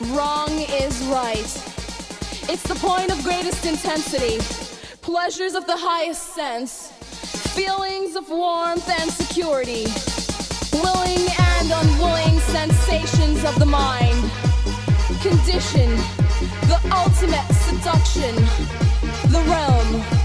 wrong is right. It's the point of greatest intensity, pleasures of the highest sense, feelings of warmth and security, willing and unwilling sensations of the mind, condition, the ultimate seduction, the realm.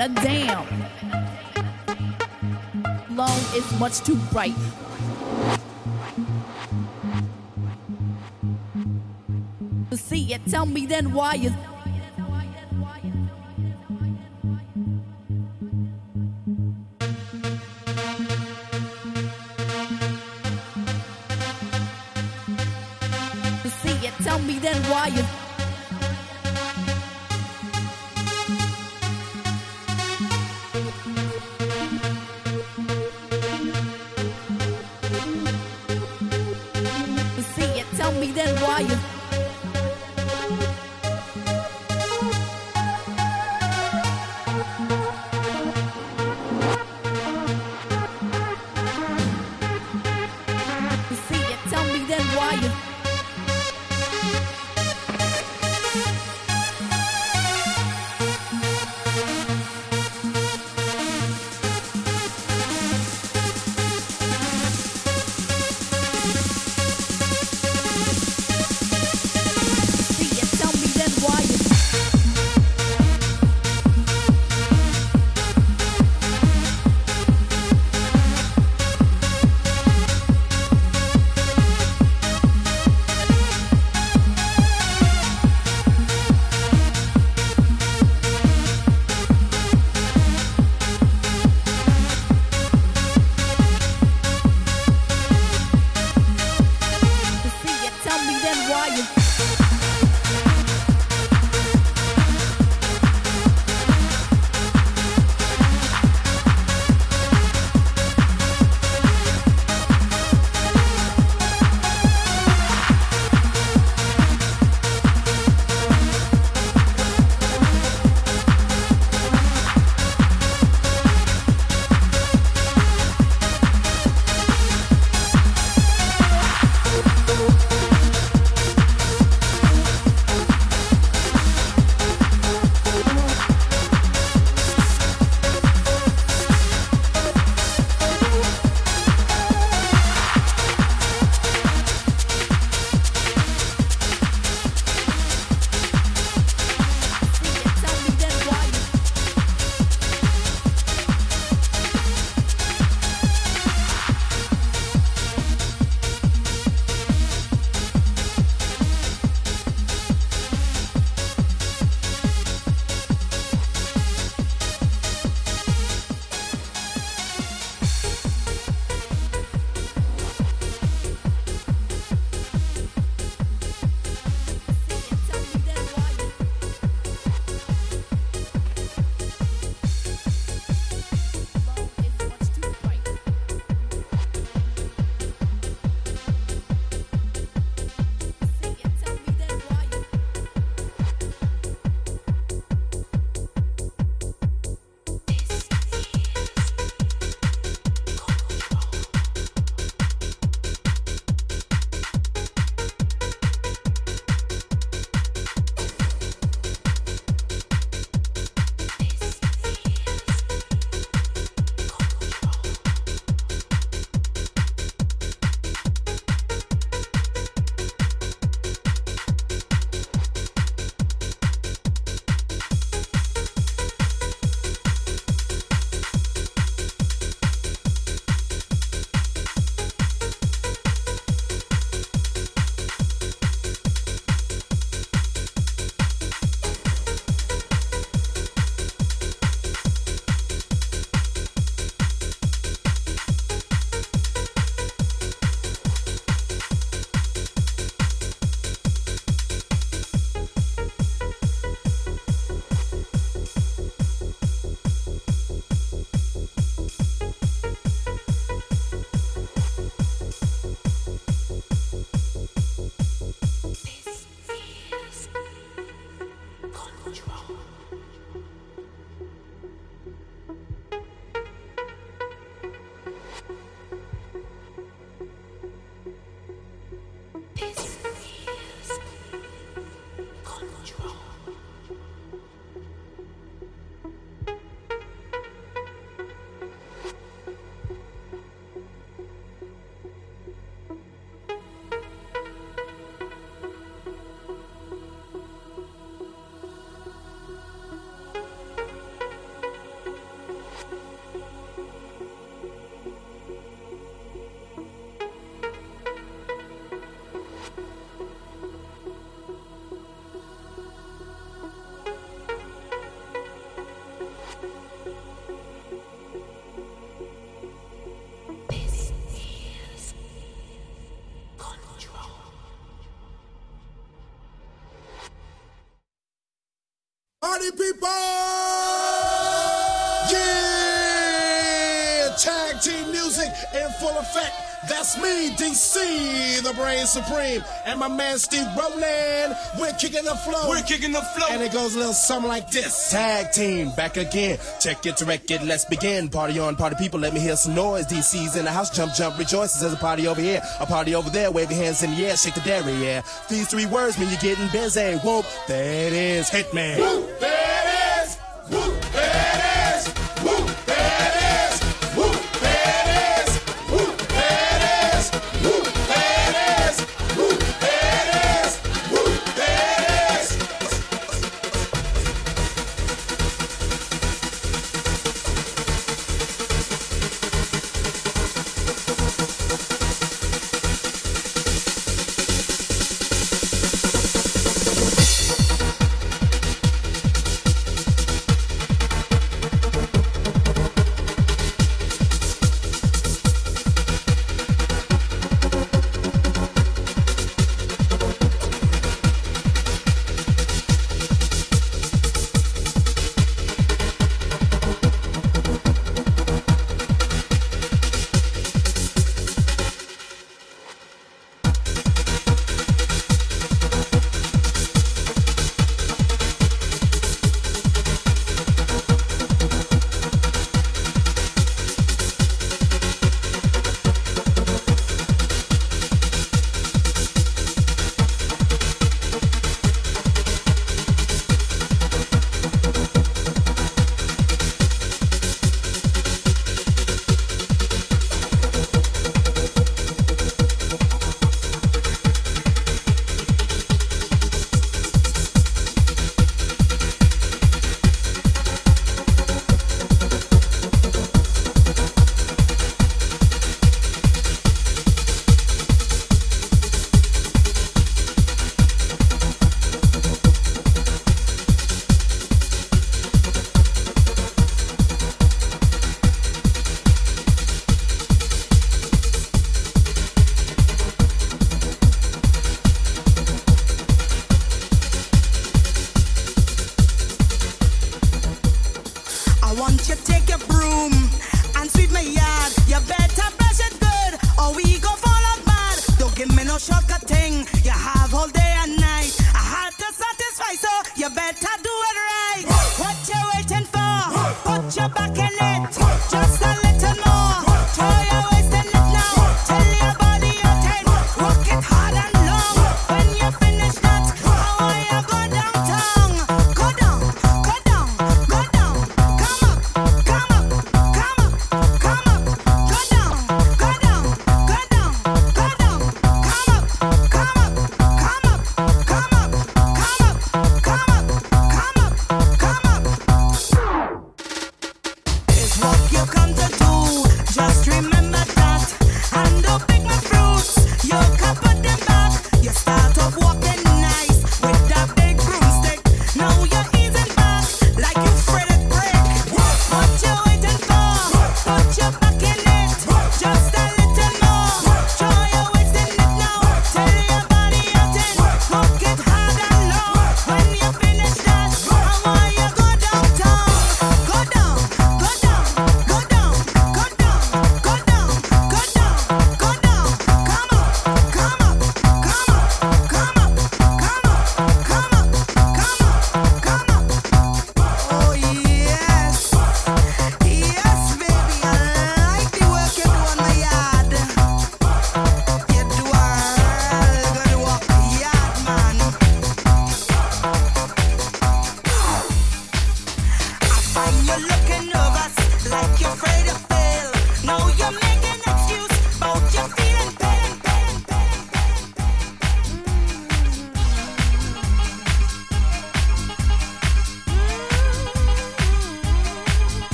a damn. Long is much too bright. To see it, tell me then why is. See it, tell me then why you. Party people! Yeah! Tag team music in full effect. That's me, DC, the brain supreme, and my man Steve Roll'n. We're kicking the flow. We're kicking the flow. And it goes a little something like this. Tag team, back again. Check it, direct it, let's begin. Party on, party people, let me hear some noise. DC's in the house, jump, jump, rejoices. There's a party over here, a party over there. Wave your hands in the air, shake the dairy, yeah. These three words mean you're getting busy. Whoop, there it is, hit me.